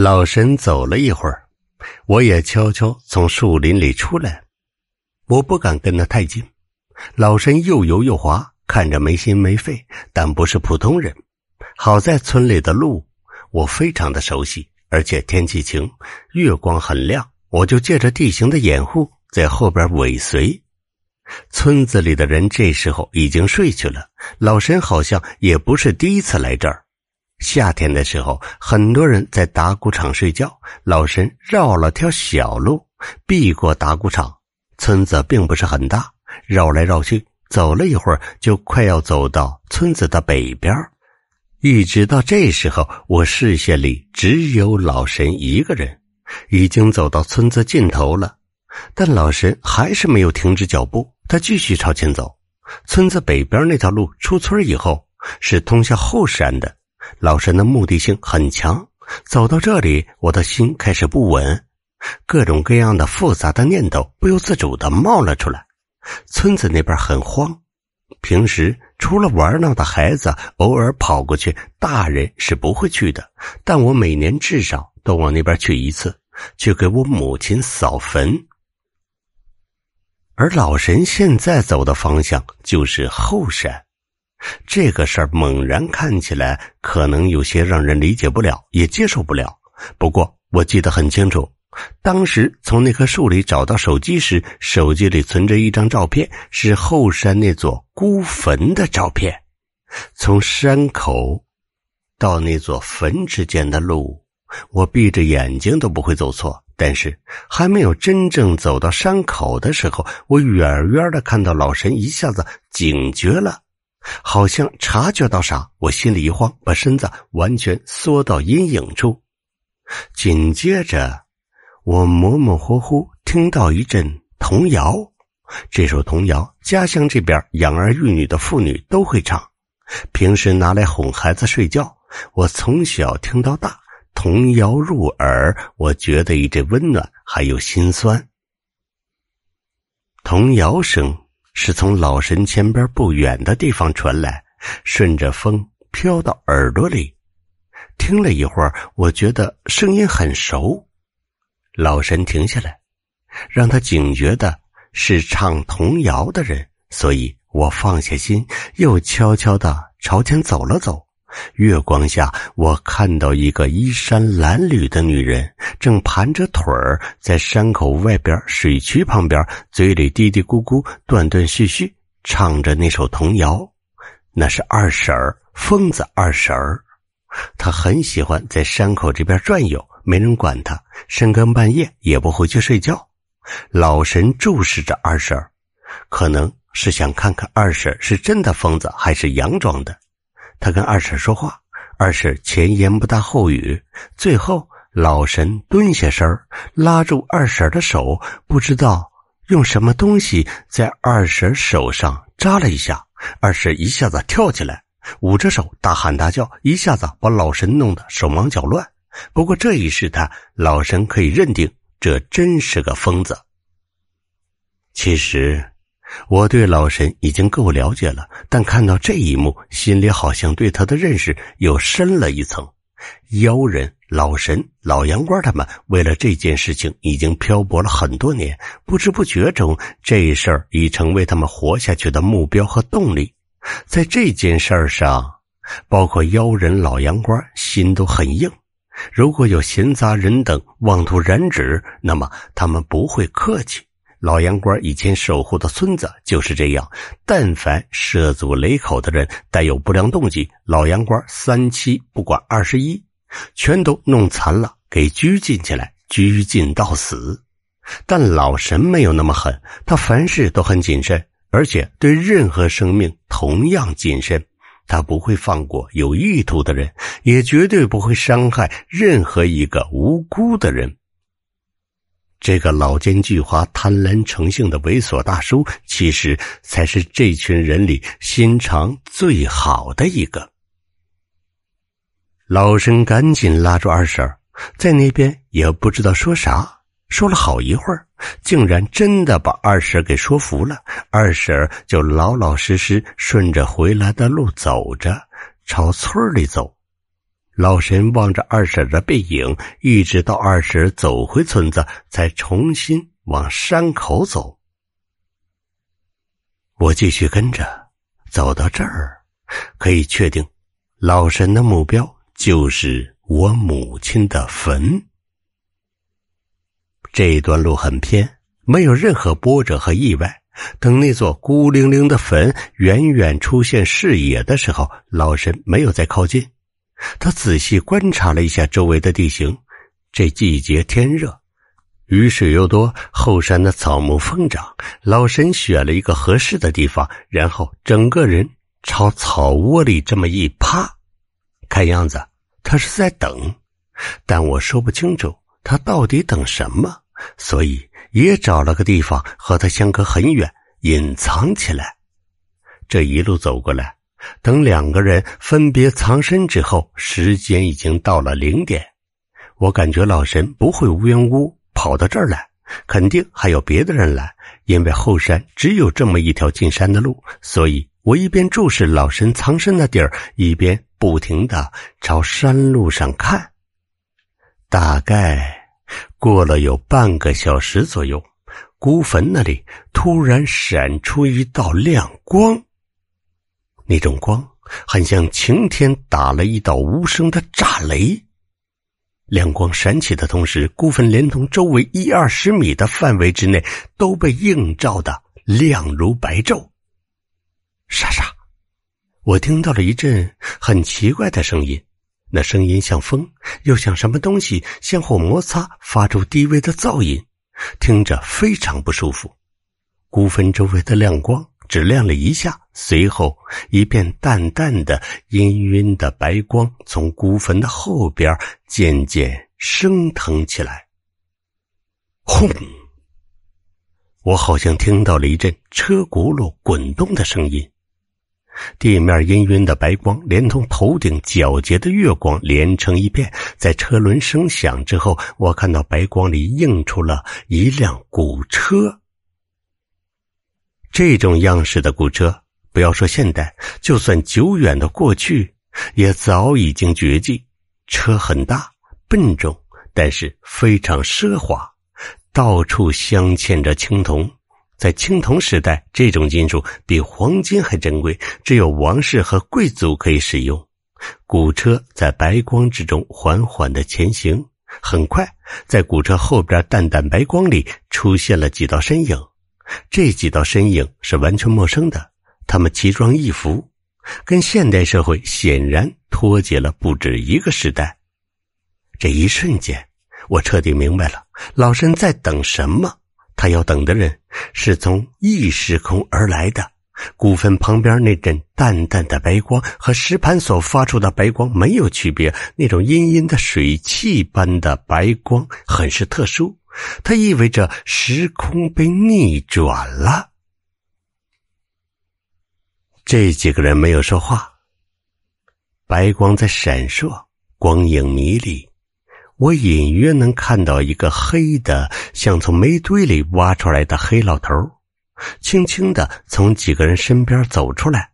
老神走了一会儿，我也悄悄从树林里出来。我不敢跟他太近。老神又油又滑，看着没心没肺，但不是普通人。好在村里的路我非常的熟悉，而且天气晴，月光很亮，我就借着地形的掩护，在后边尾随。村子里的人这时候已经睡去了，老神好像也不是第一次来这儿。夏天的时候，很多人在打谷场睡觉。老神绕了条小路，避过打谷场。村子并不是很大，绕来绕去，走了一会儿，就快要走到村子的北边。一直到这时候，我视线里只有老神一个人，已经走到村子尽头了。但老神还是没有停止脚步，他继续朝前走。村子北边那条路出村以后，是通向后山的。老神的目的性很强，走到这里，我的心开始不稳，各种各样的复杂的念头不由自主的冒了出来。村子那边很荒，平时除了玩闹的孩子偶尔跑过去，大人是不会去的。但我每年至少都往那边去一次，去给我母亲扫坟。而老神现在走的方向就是后山。这个事儿猛然看起来可能有些让人理解不了，也接受不了。不过我记得很清楚，当时从那棵树里找到手机时，手机里存着一张照片，是后山那座孤坟的照片。从山口到那座坟之间的路，我闭着眼睛都不会走错。但是还没有真正走到山口的时候，我远远的看到老神一下子警觉了。好像察觉到啥，我心里一慌，把身子完全缩到阴影处。紧接着，我模模糊糊听到一阵童谣。这首童谣，家乡这边养儿育女的妇女都会唱，平时拿来哄孩子睡觉。我从小听到大，童谣入耳，我觉得一阵温暖，还有心酸。童谣声。是从老神前边不远的地方传来，顺着风飘到耳朵里。听了一会儿，我觉得声音很熟。老神停下来，让他警觉的是唱童谣的人，所以我放下心，又悄悄的朝前走了走。月光下，我看到一个衣衫褴褛的女人，正盘着腿儿在山口外边水渠旁边，嘴里嘀嘀咕咕、断断续续唱着那首童谣。那是二婶儿，疯子二婶儿。她很喜欢在山口这边转悠，没人管她，深更半夜也不回去睡觉。老神注视着二婶儿，可能是想看看二婶是真的疯子还是佯装的。他跟二婶说话，二婶前言不搭后语。最后，老神蹲下身拉住二婶的手，不知道用什么东西在二婶手上扎了一下。二婶一下子跳起来，捂着手大喊大叫，一下子把老神弄得手忙脚乱。不过这一试探，老神可以认定这真是个疯子。其实。我对老神已经够了解了，但看到这一幕，心里好像对他的认识又深了一层。妖人、老神、老洋官他们为了这件事情已经漂泊了很多年，不知不觉中，这事儿已成为他们活下去的目标和动力。在这件事儿上，包括妖人、老洋官心都很硬。如果有闲杂人等妄图染指，那么他们不会客气。老杨官以前守护的村子就是这样，但凡涉足雷口的人带有不良动机，老杨官三七不管二十一，全都弄残了，给拘禁起来，拘禁到死。但老神没有那么狠，他凡事都很谨慎，而且对任何生命同样谨慎。他不会放过有意图的人，也绝对不会伤害任何一个无辜的人。这个老奸巨猾、贪婪成性的猥琐大叔，其实才是这群人里心肠最好的一个。老神赶紧拉住二婶在那边也不知道说啥，说了好一会儿，竟然真的把二婶给说服了。二婶就老老实实顺着回来的路走着，朝村里走。老神望着二婶的背影，一直到二婶走回村子，才重新往山口走。我继续跟着，走到这儿，可以确定，老神的目标就是我母亲的坟。这段路很偏，没有任何波折和意外。等那座孤零零的坟远远出现视野的时候，老神没有再靠近。他仔细观察了一下周围的地形，这季节天热。雨水又多，后山的草木疯长。老神选了一个合适的地方，然后整个人朝草窝里这么一趴。看样子他是在等，但我说不清楚他到底等什么，所以也找了个地方和他相隔很远，隐藏起来。这一路走过来，等两个人分别藏身之后，时间已经到了零点。我感觉老神不会无缘无故。跑到这儿来，肯定还有别的人来，因为后山只有这么一条进山的路，所以我一边注视老神藏身的地儿，一边不停的朝山路上看。大概过了有半个小时左右，孤坟那里突然闪出一道亮光，那种光很像晴天打了一道无声的炸雷。亮光闪起的同时，孤坟连同周围一二十米的范围之内都被映照的亮如白昼。沙沙，我听到了一阵很奇怪的声音，那声音像风，又像什么东西相互摩擦，发出低微的噪音，听着非常不舒服。孤坟周围的亮光。只亮了一下，随后一片淡淡的、氤氲的白光从孤坟的后边渐渐升腾起来。轰！我好像听到了一阵车轱辘滚动的声音。地面氤氲的白光连同头顶皎洁的月光连成一片，在车轮声响之后，我看到白光里映出了一辆古车。这种样式的古车，不要说现代，就算久远的过去，也早已经绝迹。车很大、笨重，但是非常奢华，到处镶嵌着青铜。在青铜时代，这种金属比黄金还珍贵，只有王室和贵族可以使用。古车在白光之中缓缓的前行，很快，在古车后边淡淡白光里出现了几道身影。这几道身影是完全陌生的，他们奇装异服，跟现代社会显然脱节了不止一个时代。这一瞬间，我彻底明白了老身在等什么。他要等的人是从异时空而来的。古坟旁边那阵淡淡的白光和石盘所发出的白光没有区别，那种阴阴的水汽般的白光很是特殊。它意味着时空被逆转了。这几个人没有说话。白光在闪烁，光影迷离。我隐约能看到一个黑的，像从煤堆里挖出来的黑老头，轻轻的从几个人身边走出来。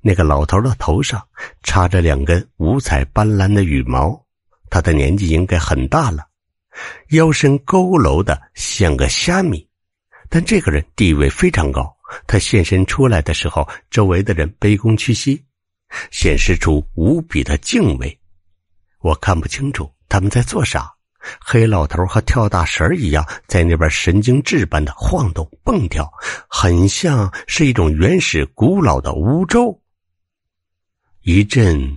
那个老头的头上插着两根五彩斑斓的羽毛，他的年纪应该很大了。腰身佝偻的像个虾米，但这个人地位非常高。他现身出来的时候，周围的人卑躬屈膝，显示出无比的敬畏。我看不清楚他们在做啥。黑老头和跳大神一样，在那边神经质般的晃动蹦跳，很像是一种原始古老的巫咒。一阵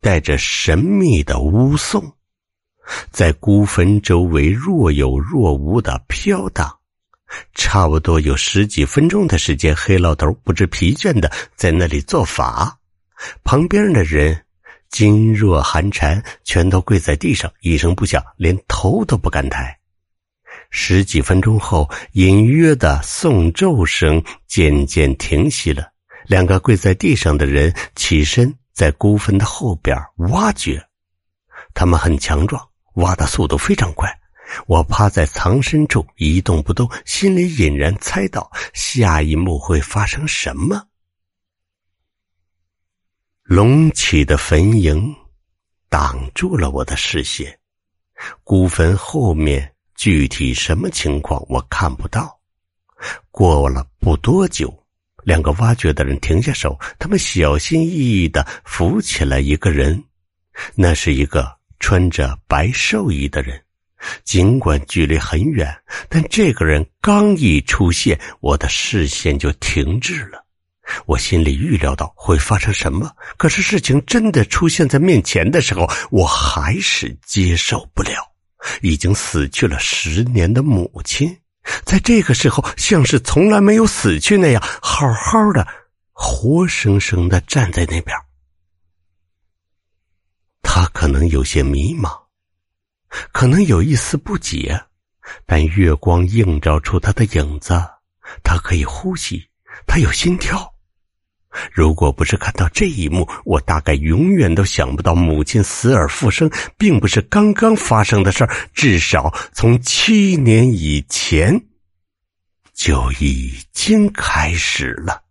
带着神秘的巫颂。在孤坟周围若有若无的飘荡，差不多有十几分钟的时间，黑老头不知疲倦的在那里做法。旁边的人噤若寒蝉，全都跪在地上，一声不响，连头都不敢抬。十几分钟后，隐约的诵咒声渐渐停息了。两个跪在地上的人起身，在孤坟的后边挖掘，他们很强壮。挖的速度非常快，我趴在藏身处一动不动，心里隐然猜到下一幕会发生什么。隆起的坟茔，挡住了我的视线。古坟后面具体什么情况我看不到。过了不多久，两个挖掘的人停下手，他们小心翼翼的扶起了一个人。那是一个穿着白寿衣的人。尽管距离很远，但这个人刚一出现，我的视线就停滞了。我心里预料到会发生什么，可是事情真的出现在面前的时候，我还是接受不了。已经死去了十年的母亲，在这个时候像是从来没有死去那样，好好的，活生生的站在那边。他可能有些迷茫，可能有一丝不解，但月光映照出他的影子，他可以呼吸，他有心跳。如果不是看到这一幕，我大概永远都想不到母亲死而复生并不是刚刚发生的事儿，至少从七年以前就已经开始了。